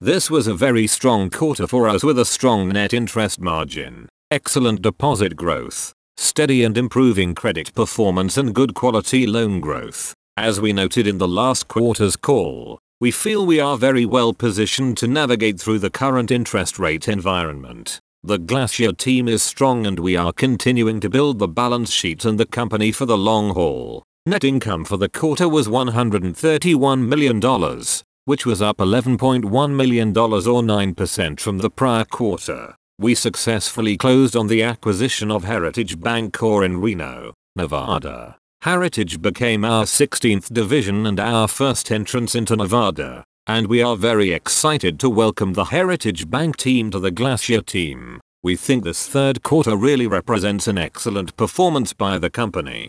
This was a very strong quarter for us with a strong net interest margin, excellent deposit growth, steady and improving credit performance and good quality loan growth. As we noted in the last quarter's call, we feel we are very well positioned to navigate through the current interest rate environment. The Glacier team is strong and we are continuing to build the balance sheet and the company for the long haul. Net income for the quarter was $131 million, which was up $11.1 million or 9% from the prior quarter. We successfully closed on the acquisition of Heritage Bank Bancorp in Reno, Nevada. Heritage became our 16th division and our first entrance into Nevada, and we are very excited to welcome the Heritage Bank team to the Glacier team. We think this third quarter really represents an excellent performance by the company.